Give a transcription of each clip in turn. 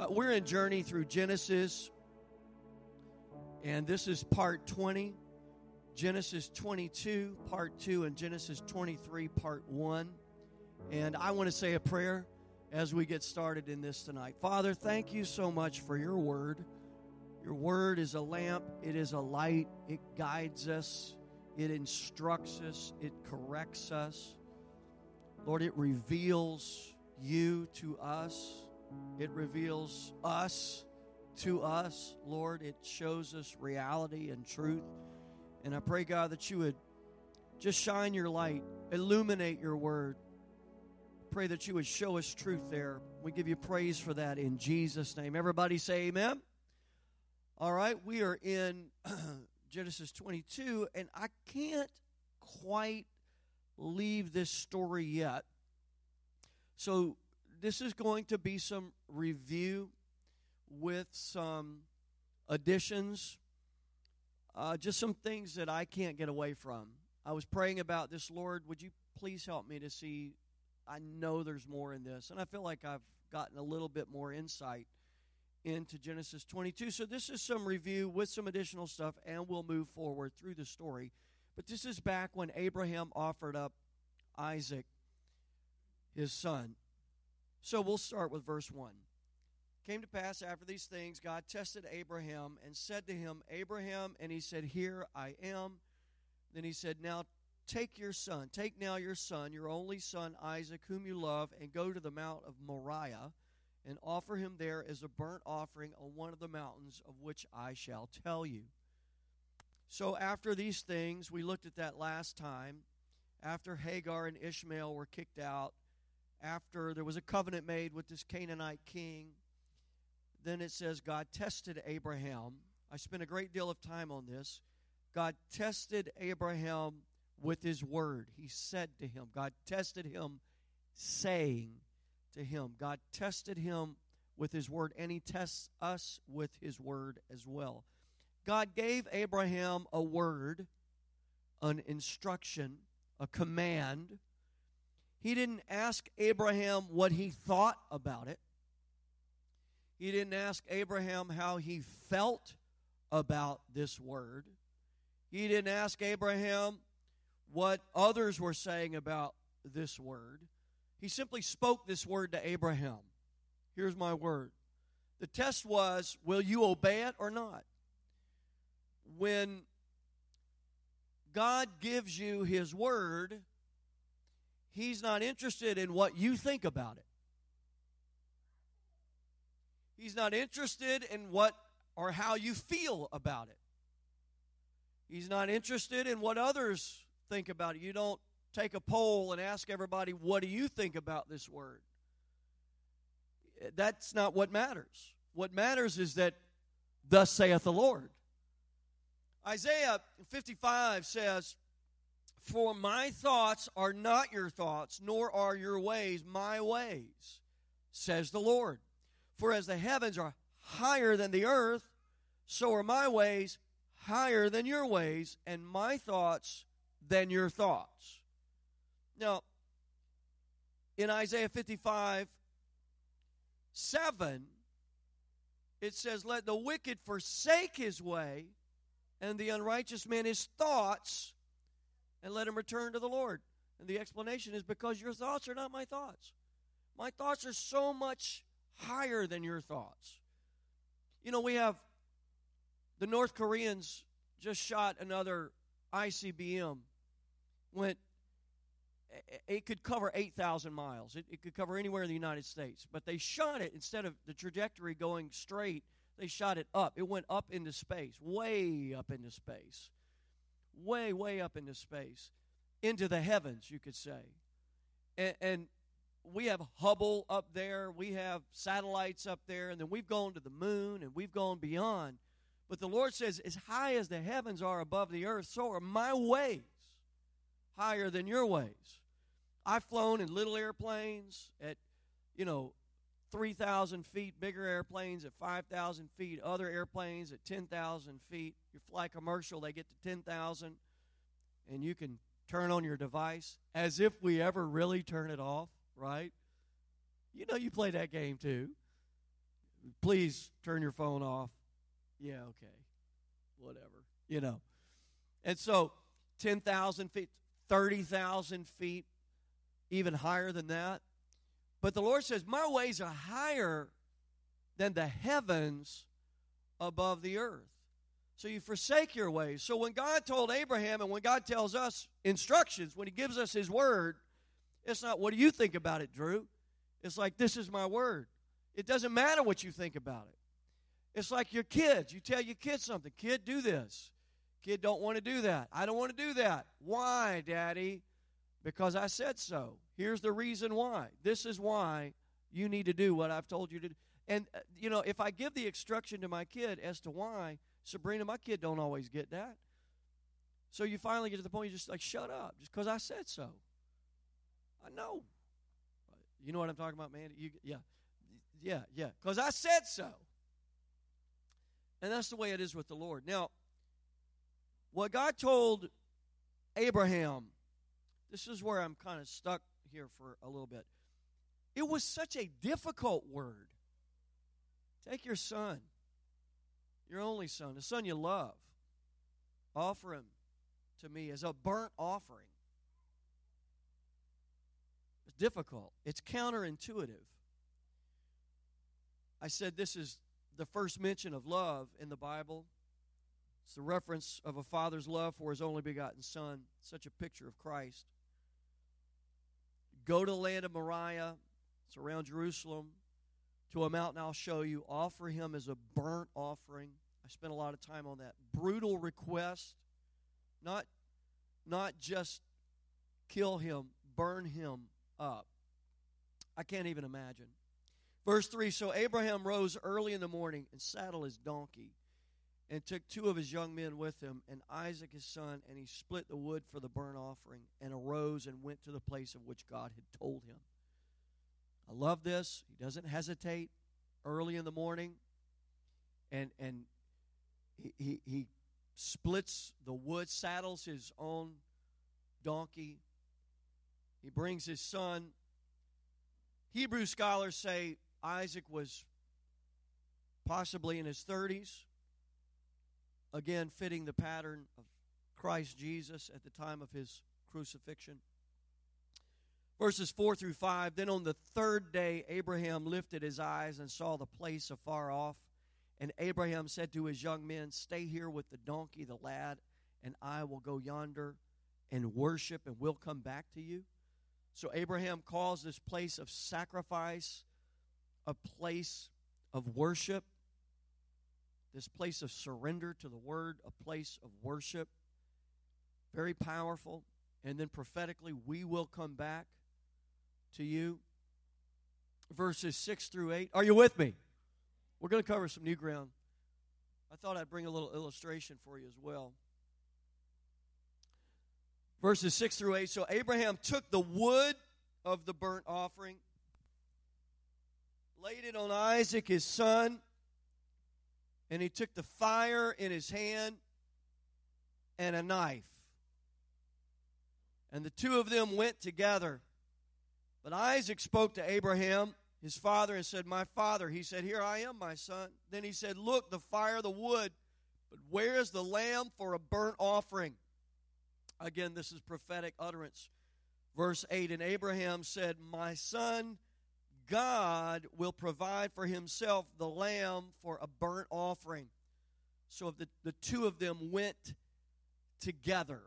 Uh, we're in Journey through Genesis, and this is part 20. Genesis 22, part 2, and Genesis 23, part 1. And I want to say a prayer as we get started in this tonight. Father, thank you so much for your word. Your word is a lamp, it is a light, it guides us, it instructs us, it corrects us. Lord, it reveals you to us, it reveals us to us. Lord, it shows us reality and truth. And I pray, God, that you would just shine your light, illuminate your word. Pray that you would show us truth there. We give you praise for that in Jesus' name. Everybody say amen. All right, we are in Genesis 22, and I can't quite leave this story yet. So, this is going to be some review with some additions, uh, just some things that I can't get away from. I was praying about this, Lord, would you please help me to see? I know there's more in this, and I feel like I've gotten a little bit more insight into Genesis 22. So, this is some review with some additional stuff, and we'll move forward through the story. But this is back when Abraham offered up Isaac, his son. So, we'll start with verse 1. Came to pass after these things, God tested Abraham and said to him, Abraham, and he said, Here I am. Then he said, Now take your son, take now your son, your only son Isaac, whom you love, and go to the mount of Moriah and offer him there as a burnt offering on one of the mountains of which I shall tell you. So, after these things, we looked at that last time. After Hagar and Ishmael were kicked out, after there was a covenant made with this Canaanite king, then it says God tested Abraham. I spent a great deal of time on this. God tested Abraham with his word. He said to him, God tested him saying, to him. God tested him with his word, and he tests us with his word as well. God gave Abraham a word, an instruction, a command. He didn't ask Abraham what he thought about it. He didn't ask Abraham how he felt about this word. He didn't ask Abraham what others were saying about this word. He simply spoke this word to Abraham. Here's my word. The test was will you obey it or not? When God gives you His word, He's not interested in what you think about it. He's not interested in what or how you feel about it. He's not interested in what others think about it. You don't take a poll and ask everybody, what do you think about this word? That's not what matters. What matters is that, thus saith the Lord. Isaiah 55 says, For my thoughts are not your thoughts, nor are your ways my ways, says the Lord. For as the heavens are higher than the earth, so are my ways higher than your ways, and my thoughts than your thoughts. Now, in Isaiah 55 7, it says, Let the wicked forsake his way, and the unrighteous man his thoughts, and let him return to the Lord. And the explanation is because your thoughts are not my thoughts. My thoughts are so much higher than your thoughts. You know, we have the North Koreans just shot another ICBM, went it could cover 8,000 miles. It, it, could cover anywhere in the United States. But they shot it, instead of the trajectory going straight, they shot it up. It went up into space, way up into space. Way, way up into space. Into the heavens, you could say. And, and we have Hubble up there, we have satellites up there, and then we've gone to the moon and we've gone beyond. But the Lord says, as high as the heavens are above the earth, so are my ways higher than your ways. I've flown in little airplanes at, you know, 3,000 feet, bigger airplanes at 5,000 feet, other airplanes at 10,000 feet. You fly commercial, they get to 10,000, and you can turn on your device as if we ever really turn it off, right? You know, you play that game too. please turn your phone off. Yeah, okay. Whatever. You know. And so 10,000 feet, 30,000 feet, even higher than that. But the Lord says, My ways are higher than the heavens above the earth. So you forsake your ways. So when God told Abraham and when God tells us instructions, when He gives us His word, it's not, What do you think about it, Drew? It's like, This is my word. It doesn't matter what you think about it. It's like your kids. You tell your kids something, kid, do this. Kid don't want to do that. I don't want to do that. Why, Daddy? Because I said so. Here's the reason why. This is why you need to do what I've told you to do. And uh, you know, if I give the instruction to my kid as to why, Sabrina, my kid don't always get that. So you finally get to the point you just like shut up, just because I said so. I know. You know what I'm talking about, man? You, yeah, yeah, yeah. Because I said so. And that's the way it is with the Lord. Now, what God told Abraham, this is where I'm kind of stuck here for a little bit. It was such a difficult word. Take your son, your only son, the son you love, offer him to me as a burnt offering. It's difficult, it's counterintuitive. I said this is the first mention of love in the Bible. It's the reference of a father's love for his only begotten son, such a picture of Christ. Go to the land of Moriah, it's around Jerusalem, to a mountain I'll show you. Offer him as a burnt offering. I spent a lot of time on that. Brutal request, not, not just kill him, burn him up. I can't even imagine. Verse 3 So Abraham rose early in the morning and saddled his donkey and took two of his young men with him and Isaac his son, and he split the wood for the burnt offering and arose and went to the place of which God had told him. I love this. He doesn't hesitate early in the morning and and he, he, he splits the wood, saddles his own donkey. He brings his son. Hebrew scholars say Isaac was possibly in his 30s, again, fitting the pattern of Christ Jesus at the time of his crucifixion. Verses 4 through 5 Then on the third day, Abraham lifted his eyes and saw the place afar off. And Abraham said to his young men, Stay here with the donkey, the lad, and I will go yonder and worship, and we'll come back to you. So Abraham calls this place of sacrifice a place of worship, this place of surrender to the word, a place of worship. Very powerful. And then prophetically, we will come back to you. Verses 6 through 8. Are you with me? We're going to cover some new ground. I thought I'd bring a little illustration for you as well. Verses 6 through 8. So Abraham took the wood of the burnt offering laid it on Isaac, his son, and he took the fire in his hand and a knife. And the two of them went together. But Isaac spoke to Abraham, his father, and said, My father. He said, Here I am, my son. Then he said, Look, the fire, the wood, but where is the lamb for a burnt offering? Again, this is prophetic utterance. Verse 8 And Abraham said, My son, God will provide for himself the lamb for a burnt offering. So the, the two of them went together.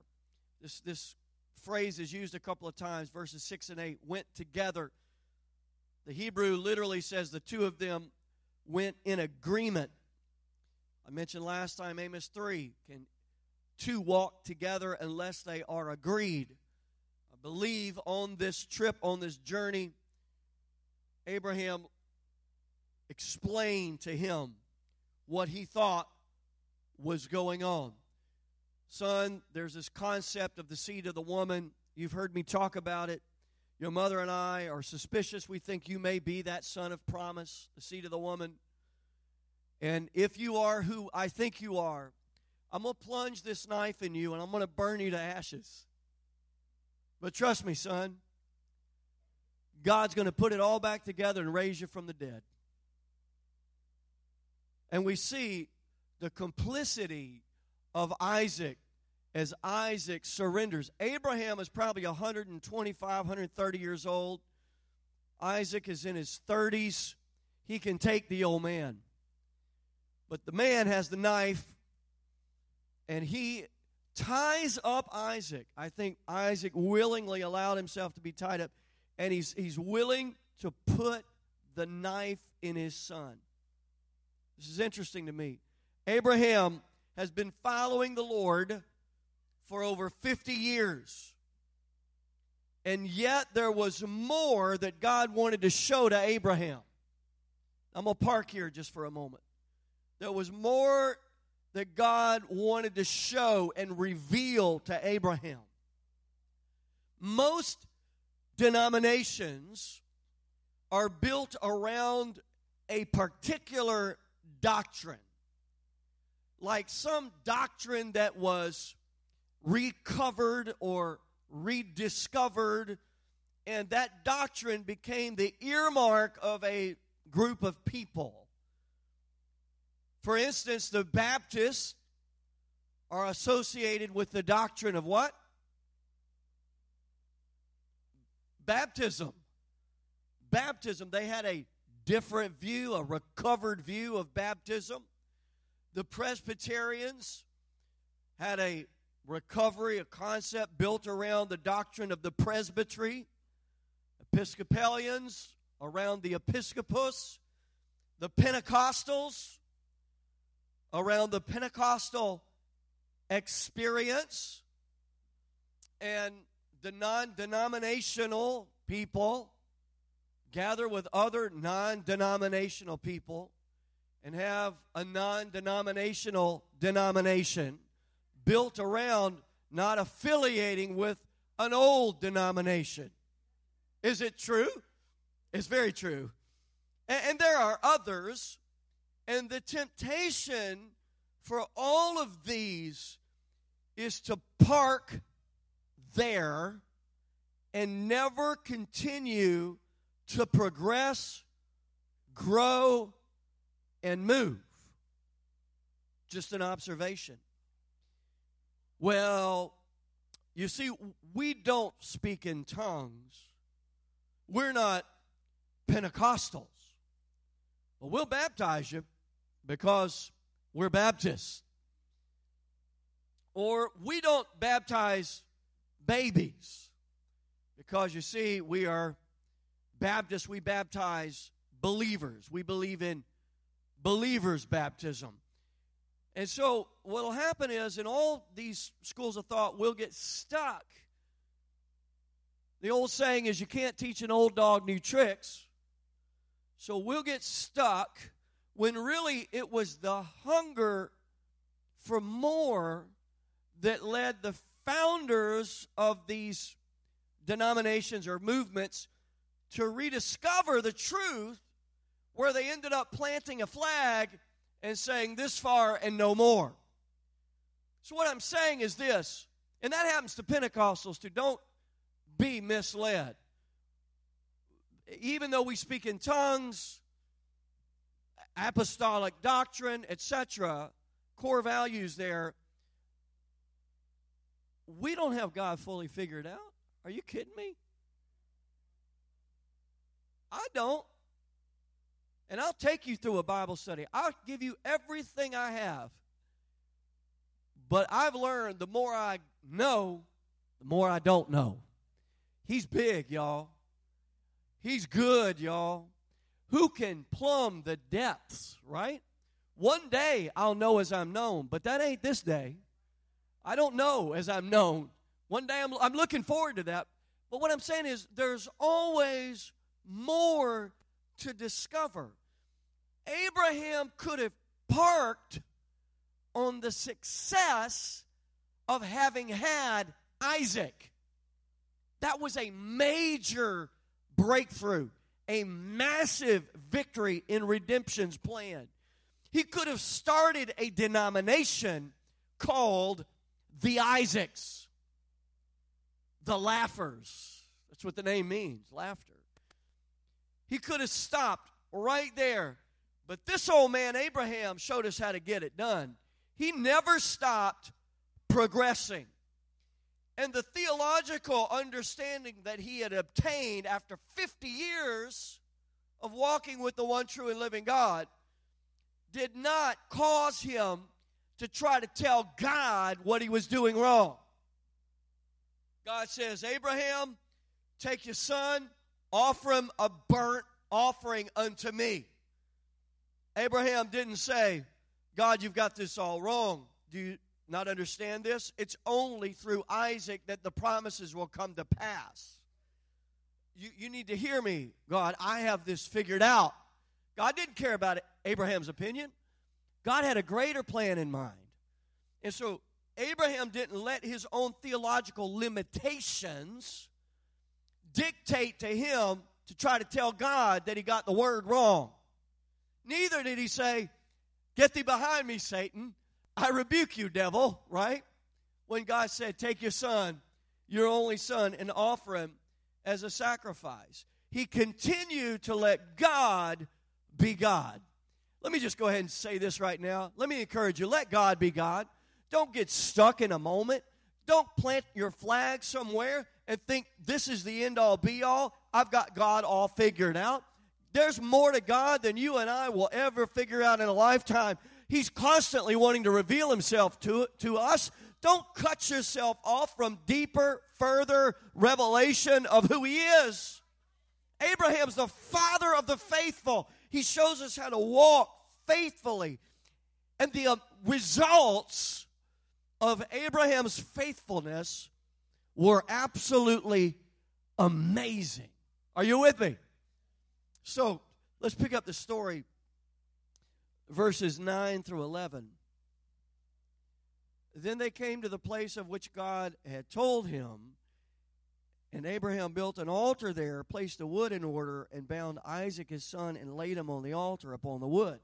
This, this phrase is used a couple of times, verses 6 and 8 went together. The Hebrew literally says the two of them went in agreement. I mentioned last time, Amos 3 can two walk together unless they are agreed. I believe on this trip, on this journey, Abraham explained to him what he thought was going on. Son, there's this concept of the seed of the woman. You've heard me talk about it. Your mother and I are suspicious. We think you may be that son of promise, the seed of the woman. And if you are who I think you are, I'm going to plunge this knife in you and I'm going to burn you to ashes. But trust me, son, God's going to put it all back together and raise you from the dead. And we see the complicity of Isaac as Isaac surrenders. Abraham is probably 125, 130 years old. Isaac is in his 30s. He can take the old man. But the man has the knife and he ties up Isaac. I think Isaac willingly allowed himself to be tied up and he's he's willing to put the knife in his son. This is interesting to me. Abraham has been following the Lord for over 50 years. And yet there was more that God wanted to show to Abraham. I'm going to park here just for a moment. There was more that God wanted to show and reveal to Abraham. Most denominations are built around a particular doctrine. Like some doctrine that was recovered or rediscovered, and that doctrine became the earmark of a group of people. For instance, the Baptists are associated with the doctrine of what? Baptism. Baptism. They had a different view, a recovered view of baptism. The Presbyterians had a recovery, a concept built around the doctrine of the presbytery. Episcopalians around the episcopus. The Pentecostals around the Pentecostal experience. And the non denominational people gather with other non denominational people and have a non denominational denomination built around not affiliating with an old denomination. Is it true? It's very true. And, and there are others, and the temptation for all of these is to park there and never continue to progress, grow, and move. Just an observation. Well, you see, we don't speak in tongues. We're not Pentecostals. Well, we'll baptize you because we're Baptists. Or we don't baptize babies because you see, we are Baptists, we baptize believers. We believe in believers' baptism. And so, what will happen is, in all these schools of thought, we'll get stuck. The old saying is, you can't teach an old dog new tricks. So, we'll get stuck when really it was the hunger for more that led the founders of these denominations or movements to rediscover the truth where they ended up planting a flag and saying this far and no more. So, what I'm saying is this, and that happens to Pentecostals too. Don't be misled. Even though we speak in tongues, apostolic doctrine, etc., core values there, we don't have God fully figured out. Are you kidding me? I don't. And I'll take you through a Bible study. I'll give you everything I have. But I've learned the more I know, the more I don't know. He's big, y'all. He's good, y'all. Who can plumb the depths, right? One day I'll know as I'm known, but that ain't this day. I don't know as I'm known. One day I'm, I'm looking forward to that. But what I'm saying is there's always more to discover. Abraham could have parked on the success of having had Isaac. That was a major breakthrough, a massive victory in redemption's plan. He could have started a denomination called the Isaacs, the laughers. That's what the name means laughter. He could have stopped right there, But this old man, Abraham, showed us how to get it done. He never stopped progressing. And the theological understanding that he had obtained after 50 years of walking with the one true and living God did not cause him to try to tell God what he was doing wrong. God says, Abraham, take your son, offer him a burnt offering unto me. Abraham didn't say, God, you've got this all wrong. Do you not understand this? It's only through Isaac that the promises will come to pass. You, you need to hear me, God. I have this figured out. God didn't care about Abraham's opinion, God had a greater plan in mind. And so Abraham didn't let his own theological limitations dictate to him to try to tell God that he got the word wrong. Neither did he say, Get thee behind me, Satan. I rebuke you, devil, right? When God said, Take your son, your only son, and offer him as a sacrifice. He continued to let God be God. Let me just go ahead and say this right now. Let me encourage you let God be God. Don't get stuck in a moment. Don't plant your flag somewhere and think this is the end all be all. I've got God all figured out. There's more to God than you and I will ever figure out in a lifetime. He's constantly wanting to reveal himself to, to us. Don't cut yourself off from deeper, further revelation of who he is. Abraham's the father of the faithful. He shows us how to walk faithfully. And the uh, results of Abraham's faithfulness were absolutely amazing. Are you with me? So let's pick up the story, verses 9 through 11. Then they came to the place of which God had told him. And Abraham built an altar there, placed the wood in order, and bound Isaac his son, and laid him on the altar upon the wood.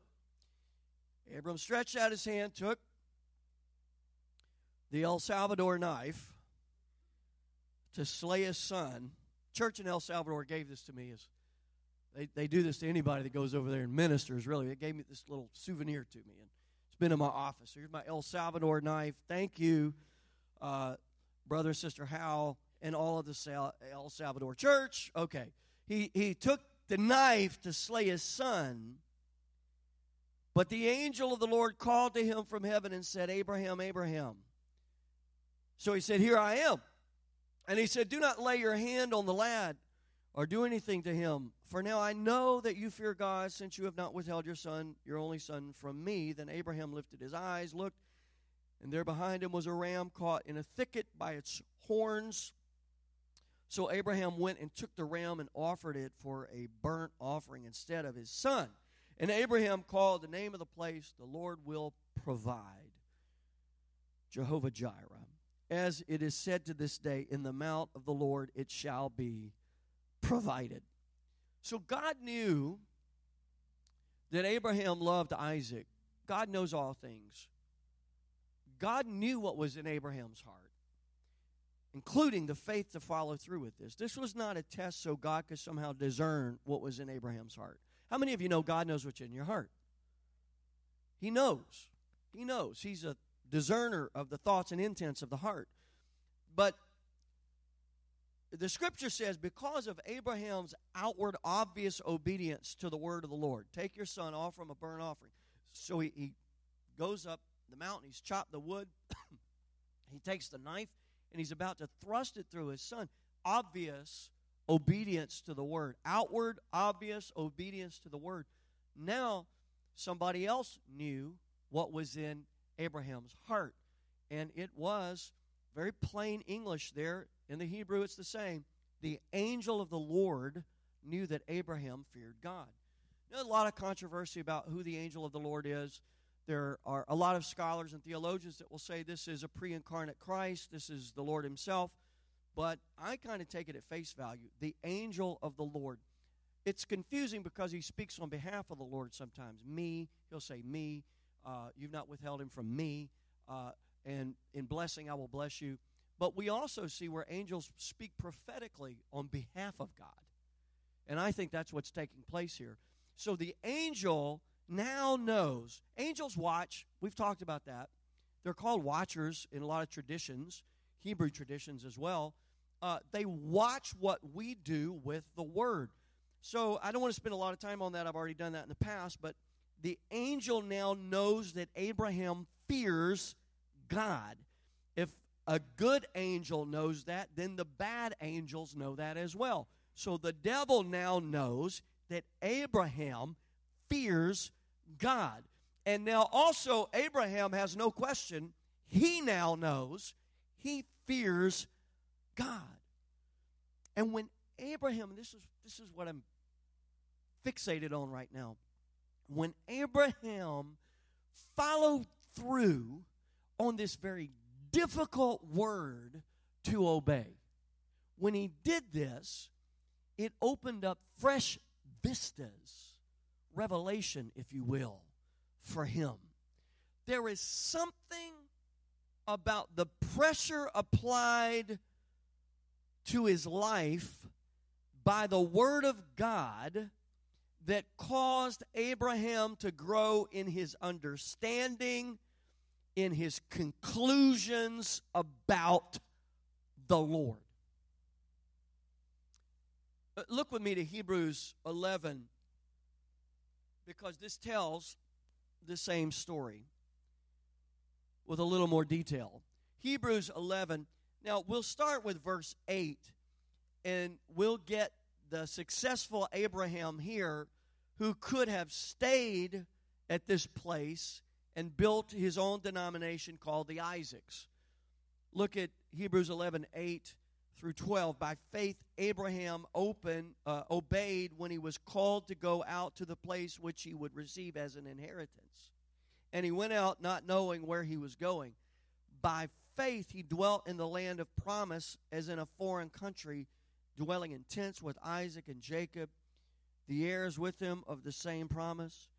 Abram stretched out his hand, took the El Salvador knife to slay his son. Church in El Salvador gave this to me as they, they do this to anybody that goes over there and ministers, really. They gave me this little souvenir to me, and it's been in my office. Here's my El Salvador knife. Thank you, uh, brother and sister Hal, and all of the El Salvador church. Okay. He, he took the knife to slay his son, but the angel of the Lord called to him from heaven and said, Abraham, Abraham. So he said, Here I am. And he said, Do not lay your hand on the lad or do anything to him. For now I know that you fear God, since you have not withheld your son, your only son, from me. Then Abraham lifted his eyes, looked, and there behind him was a ram caught in a thicket by its horns. So Abraham went and took the ram and offered it for a burnt offering instead of his son. And Abraham called the name of the place, The Lord Will Provide. Jehovah Jireh. As it is said to this day, In the mount of the Lord it shall be provided. So God knew that Abraham loved Isaac. God knows all things. God knew what was in Abraham's heart, including the faith to follow through with this. This was not a test so God could somehow discern what was in Abraham's heart. How many of you know God knows what's in your heart? He knows. He knows. He's a discerner of the thoughts and intents of the heart. But the scripture says, because of Abraham's outward, obvious obedience to the word of the Lord, take your son, offer him a burnt offering. So he, he goes up the mountain, he's chopped the wood, he takes the knife, and he's about to thrust it through his son. Obvious obedience to the word, outward, obvious obedience to the word. Now, somebody else knew what was in Abraham's heart, and it was very plain English there in the Hebrew, it's the same. The angel of the Lord knew that Abraham feared God. A lot of controversy about who the angel of the Lord is. There are a lot of scholars and theologians that will say this is a pre incarnate Christ, this is the Lord Himself. But I kind of take it at face value. The angel of the Lord. It's confusing because he speaks on behalf of the Lord sometimes. Me, he'll say, Me. Uh, you've not withheld him from me. Uh, and in blessing, I will bless you. But we also see where angels speak prophetically on behalf of God. And I think that's what's taking place here. So the angel now knows. Angels watch. We've talked about that. They're called watchers in a lot of traditions, Hebrew traditions as well. Uh, they watch what we do with the word. So I don't want to spend a lot of time on that. I've already done that in the past. But the angel now knows that Abraham fears God. If a good angel knows that, then the bad angels know that as well. So the devil now knows that Abraham fears God. And now also, Abraham has no question, he now knows he fears God. And when Abraham, this is, this is what I'm fixated on right now. When Abraham followed through on this very difficult word to obey, when he did this, it opened up fresh vistas, revelation, if you will, for him. There is something about the pressure applied to his life by the Word of God that caused Abraham to grow in his understanding, in his conclusions about the Lord. Uh, look with me to Hebrews 11 because this tells the same story with a little more detail. Hebrews 11. Now, we'll start with verse 8 and we'll get the successful Abraham here who could have stayed at this place and built his own denomination called the Isaacs. Look at Hebrews 11 8 through 12. By faith, Abraham open, uh, obeyed when he was called to go out to the place which he would receive as an inheritance. And he went out not knowing where he was going. By faith, he dwelt in the land of promise as in a foreign country, dwelling in tents with Isaac and Jacob, the heirs with him of the same promise.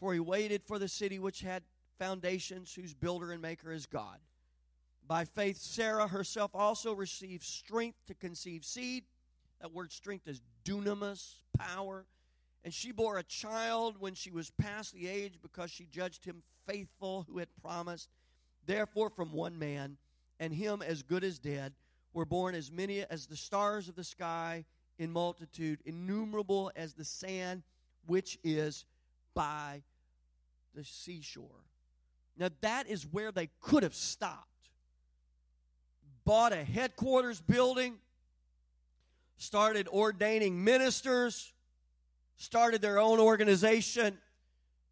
For he waited for the city which had foundations, whose builder and maker is God. By faith, Sarah herself also received strength to conceive seed. That word strength is dunamis, power. And she bore a child when she was past the age because she judged him faithful who had promised. Therefore, from one man, and him as good as dead, were born as many as the stars of the sky in multitude, innumerable as the sand which is by the seashore. Now, that is where they could have stopped bought a headquarters building, started ordaining ministers, started their own organization,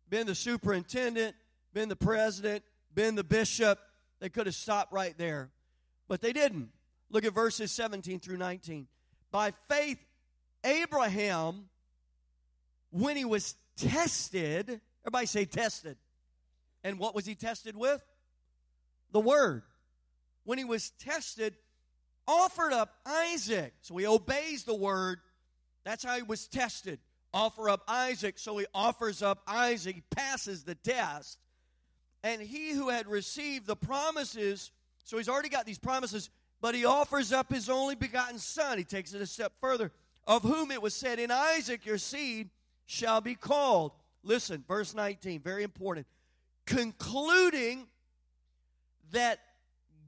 been the superintendent, been the president, been the bishop. They could have stopped right there, but they didn't. Look at verses 17 through 19. By faith, Abraham, when he was tested, everybody say tested. And what was he tested with? The Word when he was tested, offered up Isaac. So he obeys the word. That's how he was tested. Offer up Isaac. So he offers up Isaac. He passes the test. And he who had received the promises, so he's already got these promises, but he offers up his only begotten son. He takes it a step further. Of whom it was said, In Isaac your seed shall be called. Listen, verse 19, very important. Concluding that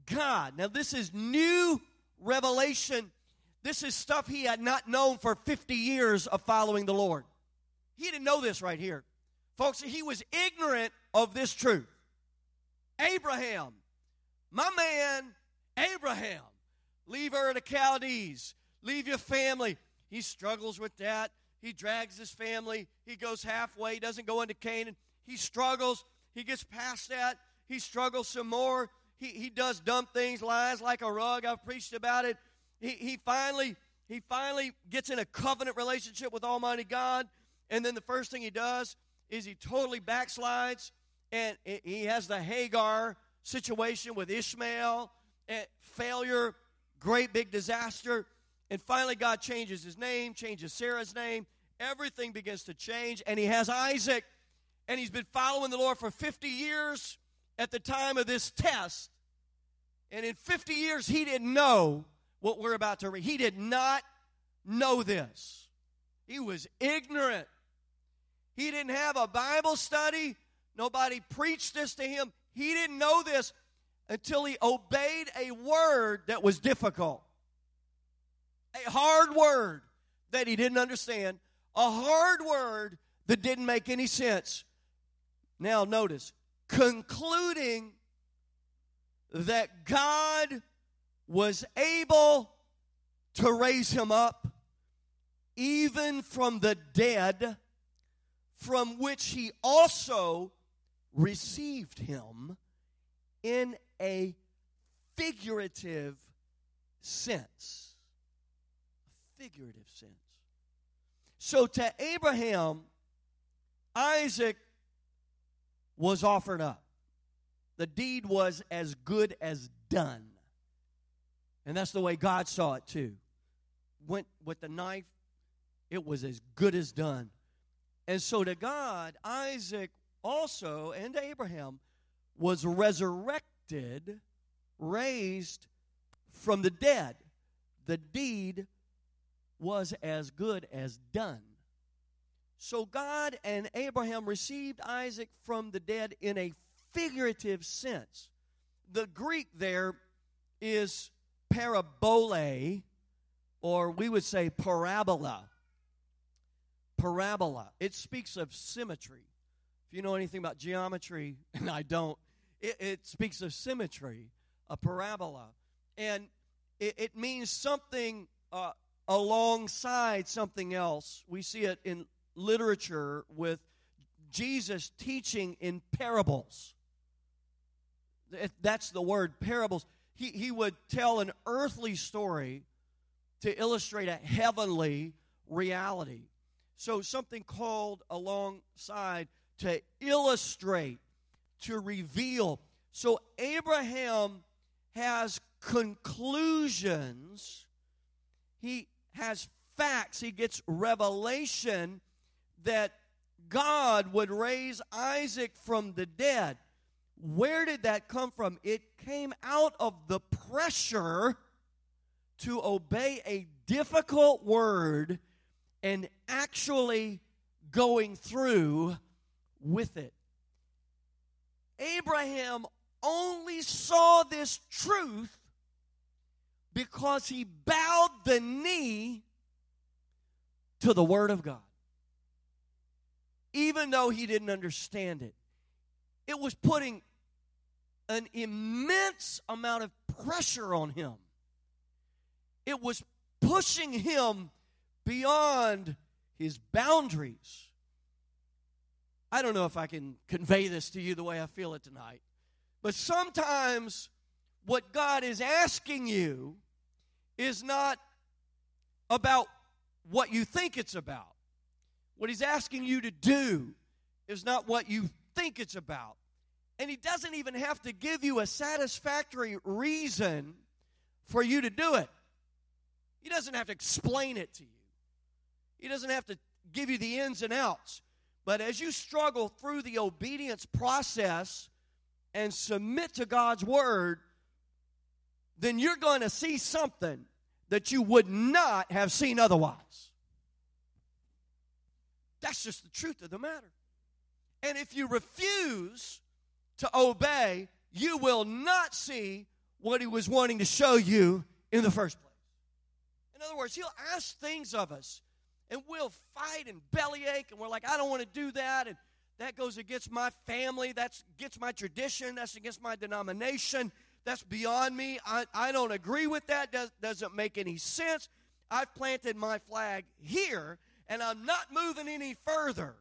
God. Now, this is new revelation. This is stuff he had not known for 50 years of following the Lord. He didn't know this right here. Folks, he was ignorant of this truth. Abraham, my man, Abraham, leave Ur the Chaldees, leave your family. He struggles with that. He drags his family. He goes halfway, doesn't go into Canaan. He struggles. He gets past that. He struggles some more he, he does dumb things, lies like a rug. I've preached about it. He, he finally he finally gets in a covenant relationship with Almighty God, and then the first thing he does is he totally backslides, and he has the Hagar situation with Ishmael, and failure, great big disaster, and finally God changes his name, changes Sarah's name. Everything begins to change, and he has Isaac, and he's been following the Lord for 50 years at the time of this test. And in 50 years, he didn't know what we're about to read. He did not know this. He was ignorant. He didn't have a Bible study. Nobody preached this to him. He didn't know this until he obeyed a word that was difficult. A hard word that he didn't understand. A hard word that didn't make any sense. Now, notice, concluding that God was able to raise him up even from the dead, from which he also received him in a figurative sense. Figurative sense. So to Abraham, Isaac was offered up. The deed was as good as done. And that's the way God saw it too. Went with the knife, it was as good as done. And so to God, Isaac also and Abraham was resurrected, raised from the dead. The deed was as good as done. So God and Abraham received Isaac from the dead in a figurative sense. The Greek there is parabole, or we would say parabola. Parabola. It speaks of symmetry. If you know anything about geometry, and I don't, it, it speaks of symmetry, a parabola. And it, it means something uh, alongside something else. We see it in literature with Jesus teaching in parables. That's the word parables he, he would tell an earthly story to illustrate a heavenly reality. So, something called alongside to illustrate, to reveal. So, Abraham has conclusions, he has facts, he gets revelation that God would raise Isaac from the dead. Where did that come from? It came out of the pressure to obey a difficult word and actually going through with it. Abraham only saw this truth because he bowed the knee to the Word of God. Even though he didn't understand it, it was putting an immense amount of pressure on him. It was pushing him beyond his boundaries. I don't know if I can convey this to you the way I feel it tonight, but sometimes what God is asking you is not about what you think it's about. What He's asking you to do is not what you think it's about. And he doesn't even have to give you a satisfactory reason for you to do it. He doesn't have to explain it to you. He doesn't have to give you the ins and outs. But as you struggle through the obedience process and submit to God's word, then you're going to see something that you would not have seen otherwise. That's just the truth of the matter. And if you refuse to obey, you will not see what he was wanting to show you in the first place. In other words, he'll ask things of us, and we'll fight and bellyache, and we're like, I don't want to do that, and that goes against my family, that's against my tradition, that's against my denomination, that's beyond me. I, I don't agree with that, Does, doesn't make any sense. I've planted my flag here, and I'm not moving any further.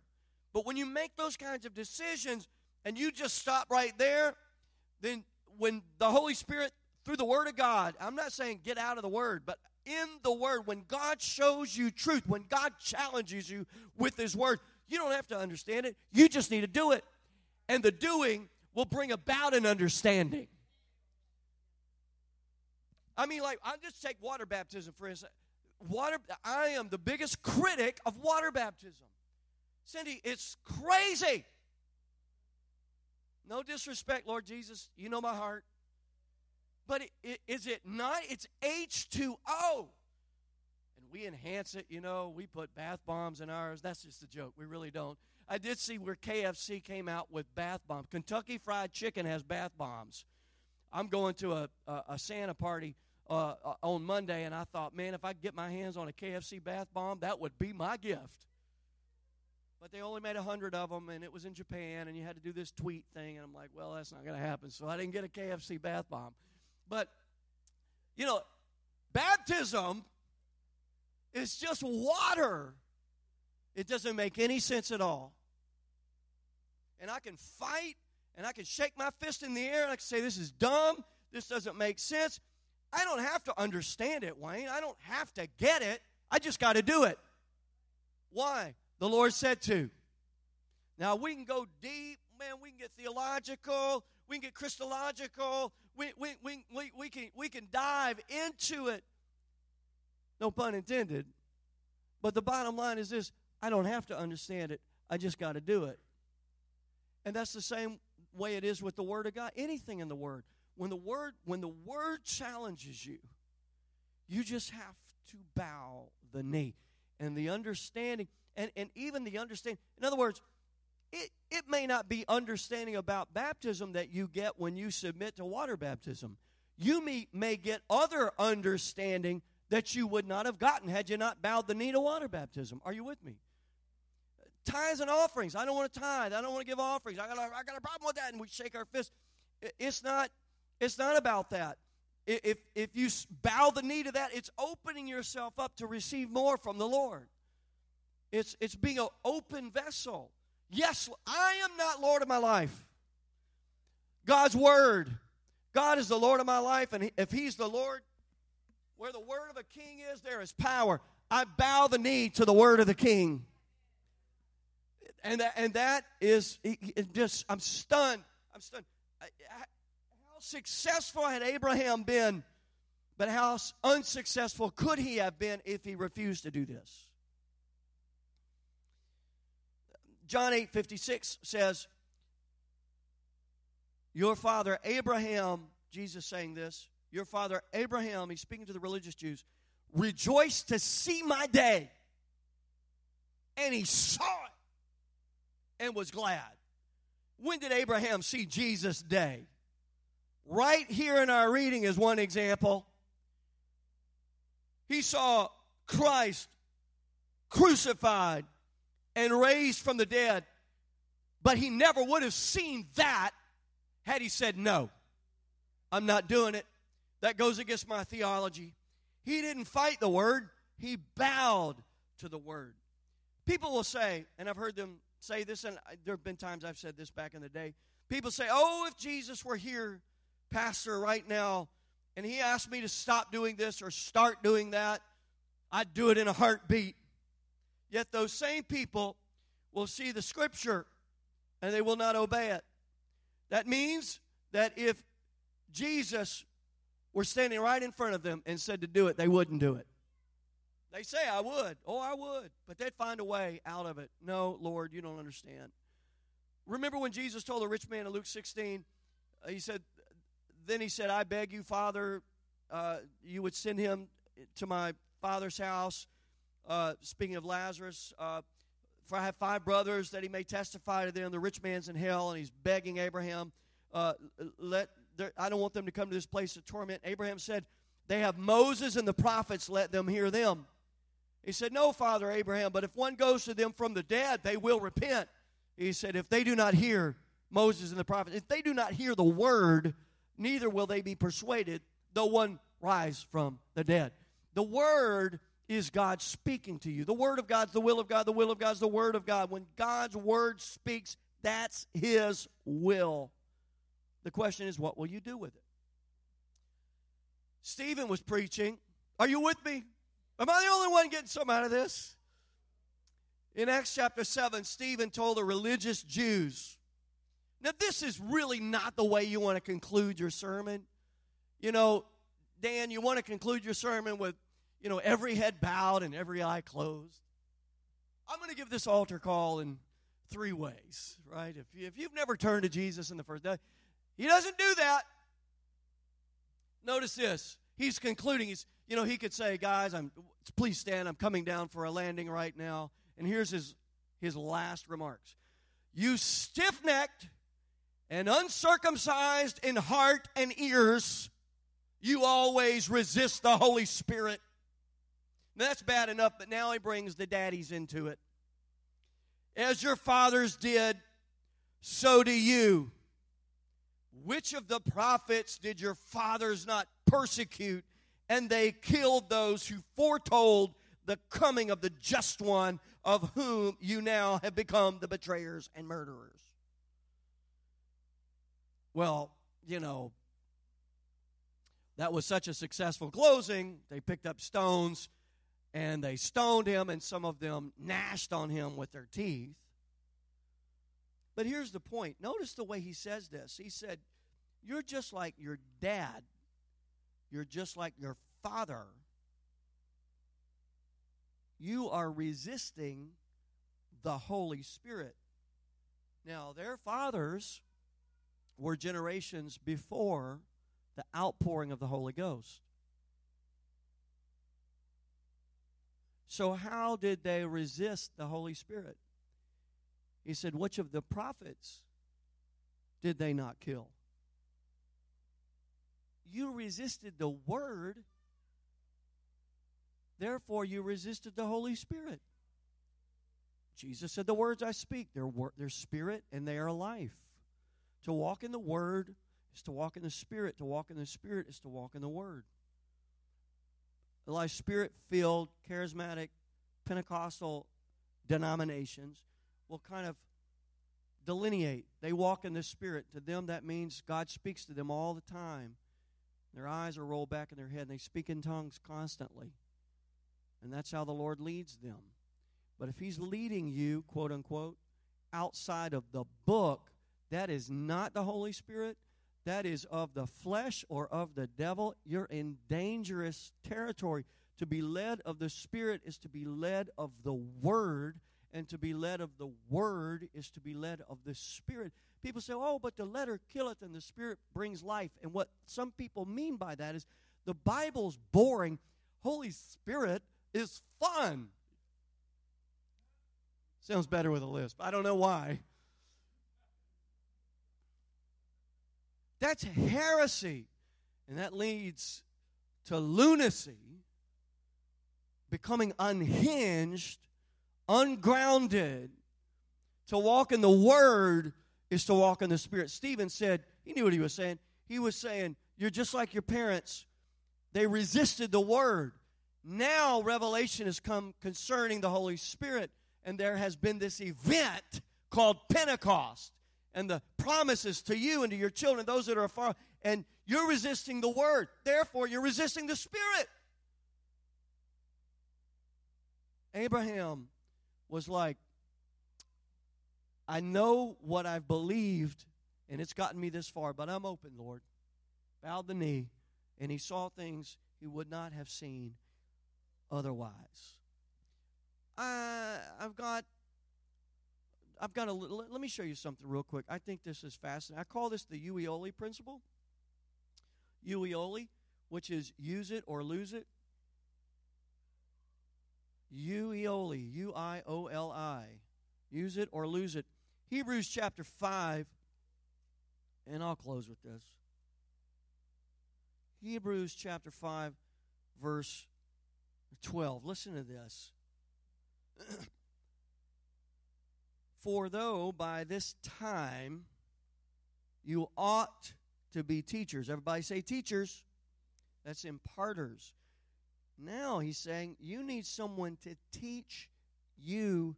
But when you make those kinds of decisions, and you just stop right there, then when the Holy Spirit, through the Word of God, I'm not saying get out of the Word, but in the Word, when God shows you truth, when God challenges you with His Word, you don't have to understand it. You just need to do it. And the doing will bring about an understanding. I mean, like, I'll just take water baptism for instance. Water, I am the biggest critic of water baptism. Cindy, it's crazy. No disrespect, Lord Jesus. You know my heart. But it, it, is it not? It's H2O. And we enhance it, you know. We put bath bombs in ours. That's just a joke. We really don't. I did see where KFC came out with bath bombs. Kentucky Fried Chicken has bath bombs. I'm going to a, a, a Santa party uh, uh, on Monday, and I thought, man, if I could get my hands on a KFC bath bomb, that would be my gift. But they only made a hundred of them, and it was in Japan, and you had to do this tweet thing, and I'm like, well, that's not going to happen. So I didn't get a KFC bath bomb. But you know, baptism is just water. It doesn't make any sense at all. And I can fight and I can shake my fist in the air and I can say, This is dumb. This doesn't make sense. I don't have to understand it, Wayne. I don't have to get it. I just got to do it. Why? The Lord said to. Now, we can go deep, man, we can get theological, we can get Christological, we, we, we, we, we, can, we can dive into it. No pun intended. But the bottom line is this I don't have to understand it, I just got to do it. And that's the same way it is with the Word of God. Anything in the Word. When the Word, when the Word challenges you, you just have to bow the knee. And the understanding, and, and even the understanding, in other words, it, it may not be understanding about baptism that you get when you submit to water baptism. You may, may get other understanding that you would not have gotten had you not bowed the knee to water baptism. Are you with me? Tithes and offerings. I don't want to tithe. I don't want to give offerings. I got a, I got a problem with that. And we shake our fist. It's not, it's not about that. If, if you bow the knee to that, it's opening yourself up to receive more from the Lord. It's, it's being an open vessel. Yes, I am not Lord of my life. God's Word. God is the Lord of my life, and if He's the Lord, where the word of a king is, there is power. I bow the knee to the word of the king. And that, and that is just, I'm stunned. I'm stunned. Successful had Abraham been, but how unsuccessful could he have been if he refused to do this? John 8 56 says, Your father Abraham, Jesus saying this, your father Abraham, he's speaking to the religious Jews, rejoiced to see my day. And he saw it and was glad. When did Abraham see Jesus' day? Right here in our reading is one example. He saw Christ crucified and raised from the dead. But he never would have seen that had he said, No, I'm not doing it. That goes against my theology. He didn't fight the word, he bowed to the word. People will say, and I've heard them say this, and there have been times I've said this back in the day. People say, Oh, if Jesus were here, Pastor, right now, and he asked me to stop doing this or start doing that, I'd do it in a heartbeat. Yet those same people will see the scripture and they will not obey it. That means that if Jesus were standing right in front of them and said to do it, they wouldn't do it. They say, I would. Oh, I would. But they'd find a way out of it. No, Lord, you don't understand. Remember when Jesus told the rich man in Luke 16, uh, he said, Then he said, I beg you, Father, uh, you would send him to my father's house uh, speaking of Lazarus, uh, for I have five brothers that he may testify to them. The rich man's in hell, and he's begging Abraham, uh, let I don't want them to come to this place of torment. Abraham said, They have Moses and the prophets, let them hear them. He said, No, Father Abraham, but if one goes to them from the dead, they will repent. He said, If they do not hear Moses and the prophets, if they do not hear the word, neither will they be persuaded, though one rise from the dead. The word is God speaking to you. The Word of God's the will of God. The will of God's the Word of God. When God's Word speaks, that's His will. The question is, what will you do with it? Stephen was preaching. Are you with me? Am I the only one getting some out of this? In Acts chapter 7, Stephen told the religious Jews. Now, this is really not the way you want to conclude your sermon. You know, Dan, you want to conclude your sermon with you know, every head bowed and every eye closed. I'm going to give this altar call in three ways, right? If, you, if you've never turned to Jesus in the first day, he doesn't do that. Notice this. He's concluding. He's, you know, he could say, guys, I'm please stand. I'm coming down for a landing right now. And here's his his last remarks. You stiff necked and uncircumcised in heart and ears, you always resist the Holy Spirit. That's bad enough, but now he brings the daddies into it. As your fathers did, so do you. Which of the prophets did your fathers not persecute? And they killed those who foretold the coming of the just one, of whom you now have become the betrayers and murderers. Well, you know, that was such a successful closing, they picked up stones and they stoned him, and some of them gnashed on him with their teeth. But here's the point notice the way he says this. He said, You're just like your dad, you're just like your father. You are resisting the Holy Spirit. Now, their fathers were generations before the outpouring of the Holy Ghost. So, how did they resist the Holy Spirit? He said, Which of the prophets did they not kill? You resisted the Word, therefore, you resisted the Holy Spirit. Jesus said, The words I speak, they're, they're spirit and they are life. To walk in the Word is to walk in the Spirit. To walk in the Spirit is to walk in the Word. Lot spirit filled, charismatic, Pentecostal denominations will kind of delineate. They walk in the Spirit. To them, that means God speaks to them all the time. Their eyes are rolled back in their head, and they speak in tongues constantly. And that's how the Lord leads them. But if He's leading you, quote unquote, outside of the book, that is not the Holy Spirit. That is of the flesh or of the devil. You're in dangerous territory. To be led of the Spirit is to be led of the Word, and to be led of the Word is to be led of the Spirit. People say, oh, but the letter killeth and the Spirit brings life. And what some people mean by that is the Bible's boring. Holy Spirit is fun. Sounds better with a lisp. I don't know why. That's heresy. And that leads to lunacy, becoming unhinged, ungrounded. To walk in the Word is to walk in the Spirit. Stephen said, he knew what he was saying. He was saying, You're just like your parents. They resisted the Word. Now, revelation has come concerning the Holy Spirit, and there has been this event called Pentecost and the promises to you and to your children, those that are far, and you're resisting the word. Therefore, you're resisting the Spirit. Abraham was like, I know what I've believed, and it's gotten me this far, but I'm open, Lord. Bowed the knee, and he saw things he would not have seen otherwise. I, I've got I've got a let me show you something real quick. I think this is fascinating. I call this the Uioli principle. Uioli, which is use it or lose it. Uioli, U I O L I. Use it or lose it. Hebrews chapter 5, and I'll close with this. Hebrews chapter 5, verse 12. Listen to this. For though by this time you ought to be teachers. Everybody say teachers. That's imparters. Now he's saying you need someone to teach you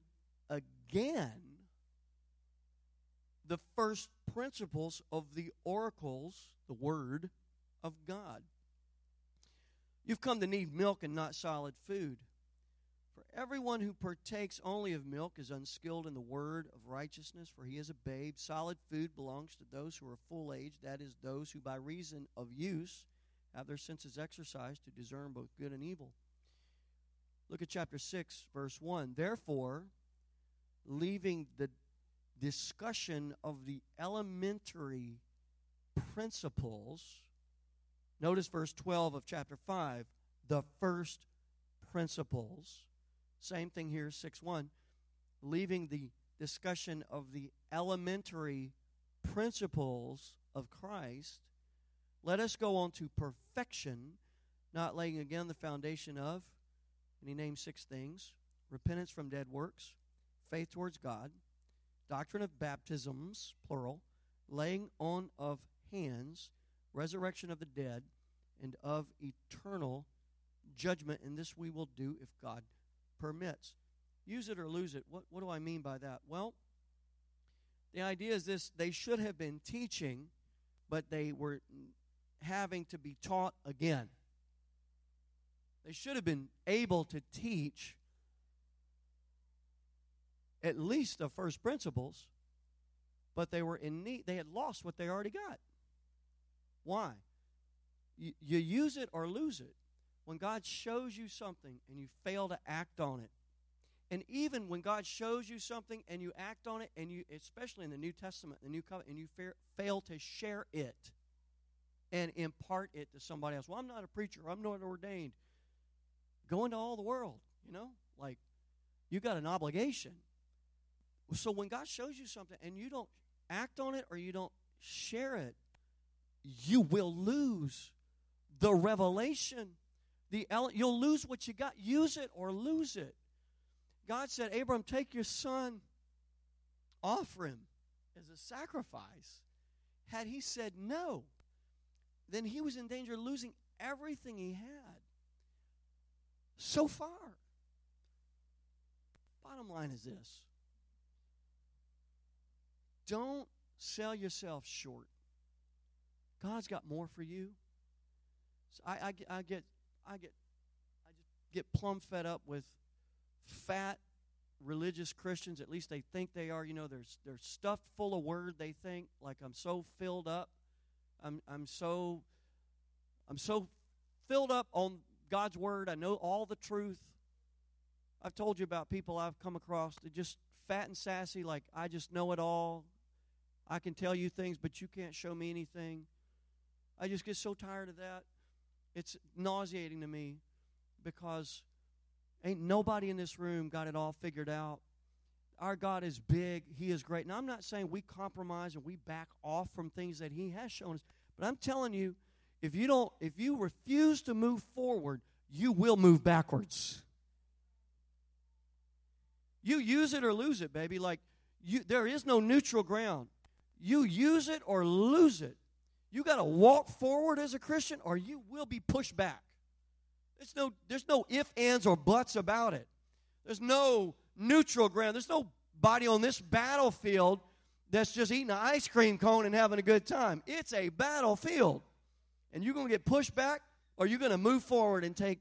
again the first principles of the oracles, the Word of God. You've come to need milk and not solid food. Everyone who partakes only of milk is unskilled in the word of righteousness, for he is a babe. Solid food belongs to those who are full age, that is, those who by reason of use have their senses exercised to discern both good and evil. Look at chapter 6, verse 1. Therefore, leaving the discussion of the elementary principles, notice verse 12 of chapter 5, the first principles same thing here, 6 1. leaving the discussion of the elementary principles of Christ, let us go on to perfection, not laying again the foundation of, and he names six things repentance from dead works, faith towards God, doctrine of baptisms, plural, laying on of hands, resurrection of the dead, and of eternal judgment. And this we will do if God permits. Use it or lose it. What, what do I mean by that? Well, the idea is this they should have been teaching, but they were having to be taught again. They should have been able to teach at least the first principles, but they were in need. They had lost what they already got. Why? You, you use it or lose it. When God shows you something and you fail to act on it, and even when God shows you something and you act on it, and you, especially in the New Testament, the New Covenant, and you fail to share it and impart it to somebody else. Well, I'm not a preacher. I'm not ordained. Go into all the world, you know? Like, you got an obligation. So when God shows you something and you don't act on it or you don't share it, you will lose the revelation. The you'll lose what you got. Use it or lose it. God said, Abram, take your son, offer him as a sacrifice. Had he said no, then he was in danger of losing everything he had so far. Bottom line is this don't sell yourself short. God's got more for you. So I, I, I get I get I just get plumb fed up with fat religious Christians, at least they think they are, you know, they're, they're stuffed full of word. They think like I'm so filled up. I'm, I'm so I'm so filled up on God's word. I know all the truth. I've told you about people I've come across that just fat and sassy, like I just know it all. I can tell you things, but you can't show me anything. I just get so tired of that. It's nauseating to me because Ain't nobody in this room got it all figured out. Our God is big. He is great. Now, I'm not saying we compromise and we back off from things that He has shown us, but I'm telling you, if you don't, if you refuse to move forward, you will move backwards. You use it or lose it, baby. Like you, there is no neutral ground. You use it or lose it. You got to walk forward as a Christian, or you will be pushed back. There's no, there's no if, ands, or buts about it. There's no neutral ground. There's nobody on this battlefield that's just eating an ice cream cone and having a good time. It's a battlefield. And you're going to get pushed back or you're going to move forward and take,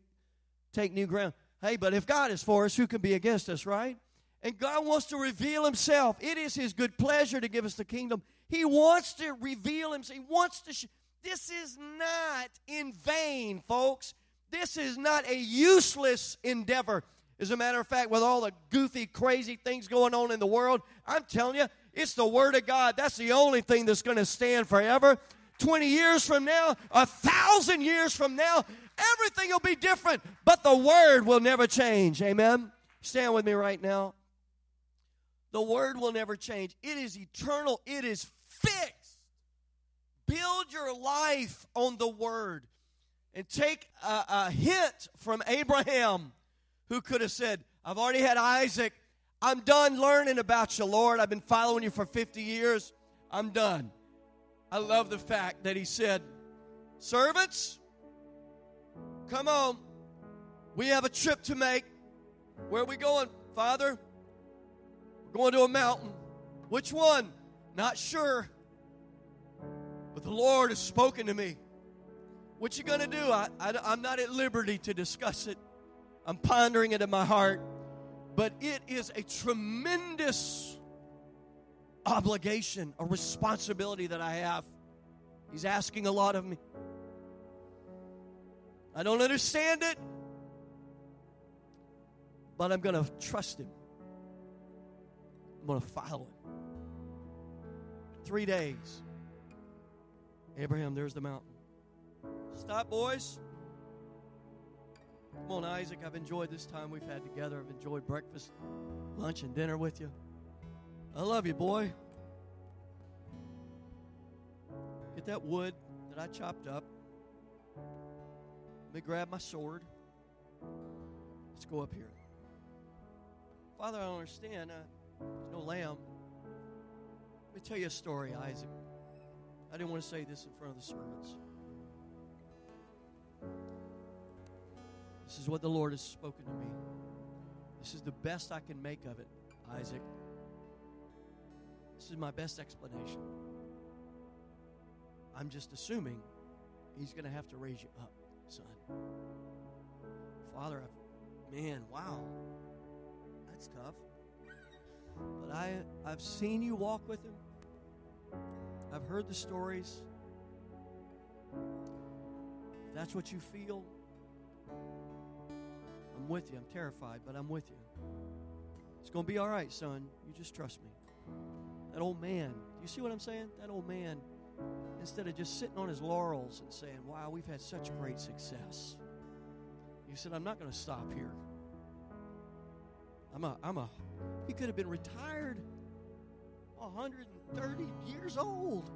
take new ground. Hey, but if God is for us, who can be against us, right? And God wants to reveal Himself. It is His good pleasure to give us the kingdom. He wants to reveal Himself. He wants to. Sh- this is not in vain, folks. This is not a useless endeavor. As a matter of fact, with all the goofy, crazy things going on in the world, I'm telling you, it's the Word of God. That's the only thing that's going to stand forever. 20 years from now, a thousand years from now, everything will be different, but the Word will never change. Amen? Stand with me right now. The Word will never change, it is eternal, it is fixed. Build your life on the Word and take a, a hint from Abraham, who could have said, I've already had Isaac. I'm done learning about you, Lord. I've been following you for 50 years. I'm done. I love the fact that he said, Servants, come on. We have a trip to make. Where are we going, Father? We're going to a mountain. Which one? Not sure. But the Lord has spoken to me. What you going to do? I, I, I'm not at liberty to discuss it. I'm pondering it in my heart. But it is a tremendous obligation, a responsibility that I have. He's asking a lot of me. I don't understand it, but I'm going to trust Him. I'm going to follow Him. Three days. Abraham, there's the mountain. Stop, boys. Come on, Isaac. I've enjoyed this time we've had together. I've enjoyed breakfast. lunch and dinner with you. I love you, boy. Get that wood that I chopped up. Let me grab my sword. Let's go up here. Father, I don't understand. Uh, there's no lamb. Let me tell you a story, Isaac. I didn't want to say this in front of the servants. This is what the Lord has spoken to me. This is the best I can make of it, Isaac. This is my best explanation. I'm just assuming he's going to have to raise you up, son. Father, I've, man, wow. That's tough. But I, I've seen you walk with him. I've heard the stories. If that's what you feel, I'm with you. I'm terrified, but I'm with you. It's going to be all right, son. You just trust me. That old man, do you see what I'm saying? That old man, instead of just sitting on his laurels and saying, wow, we've had such great success, he said, I'm not going to stop here. I'm a, I'm a, he could have been retired 130 years old.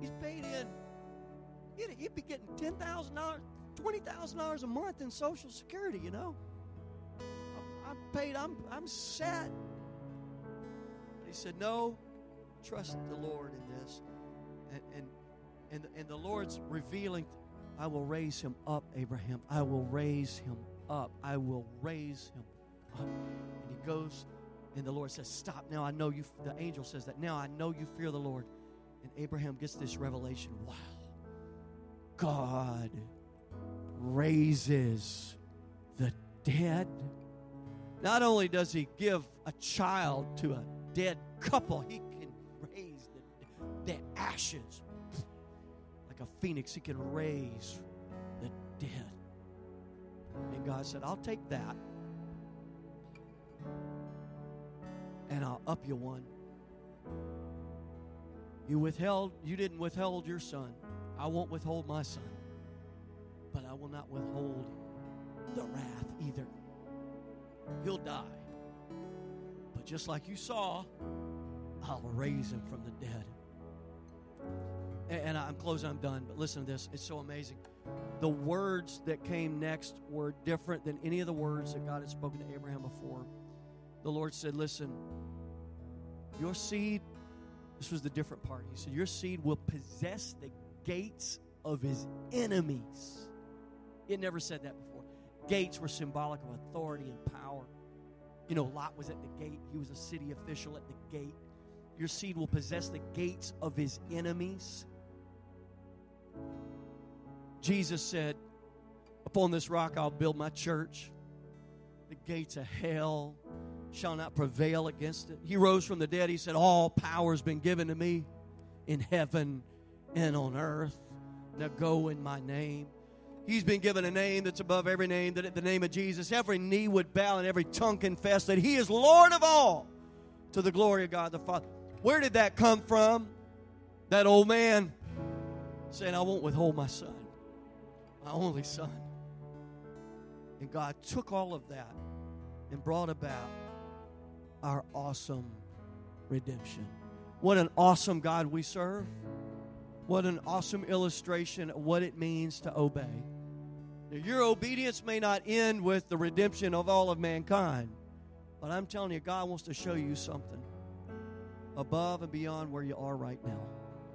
He's paid in. He'd, he'd be getting $10,000, $20,000 a month in Social Security, you know. I'm paid, I'm, I'm set. He said, No, trust the Lord in this. And, and, and, and the Lord's revealing, I will raise him up, Abraham. I will raise him up. I will raise him up. And he goes, and the Lord says, Stop now. I know you, the angel says that. Now I know you fear the Lord. And Abraham gets this revelation wow, God raises the dead. Not only does he give a child to a dead couple, he can raise the, the ashes. Like a phoenix, he can raise the dead. And God said, I'll take that and I'll up you one. You withheld, you didn't withhold your son. I won't withhold my son. But I will not withhold the wrath either. He'll die. But just like you saw, I'll raise him from the dead. And I'm closing, I'm done. But listen to this. It's so amazing. The words that came next were different than any of the words that God had spoken to Abraham before. The Lord said, Listen, your seed, this was the different part. He said, Your seed will possess the gates of his enemies. It never said that before. Gates were symbolic of authority and power. You know, Lot was at the gate, he was a city official at the gate. Your seed will possess the gates of his enemies. Jesus said, Upon this rock I'll build my church. The gates of hell shall not prevail against it. He rose from the dead. He said, All power has been given to me in heaven and on earth. Now go in my name. He's been given a name that's above every name, that at the name of Jesus, every knee would bow and every tongue confess that He is Lord of all to the glory of God the Father. Where did that come from? That old man saying, I won't withhold my son, my only son. And God took all of that and brought about our awesome redemption. What an awesome God we serve. What an awesome illustration of what it means to obey. Now, your obedience may not end with the redemption of all of mankind, but I'm telling you, God wants to show you something above and beyond where you are right now.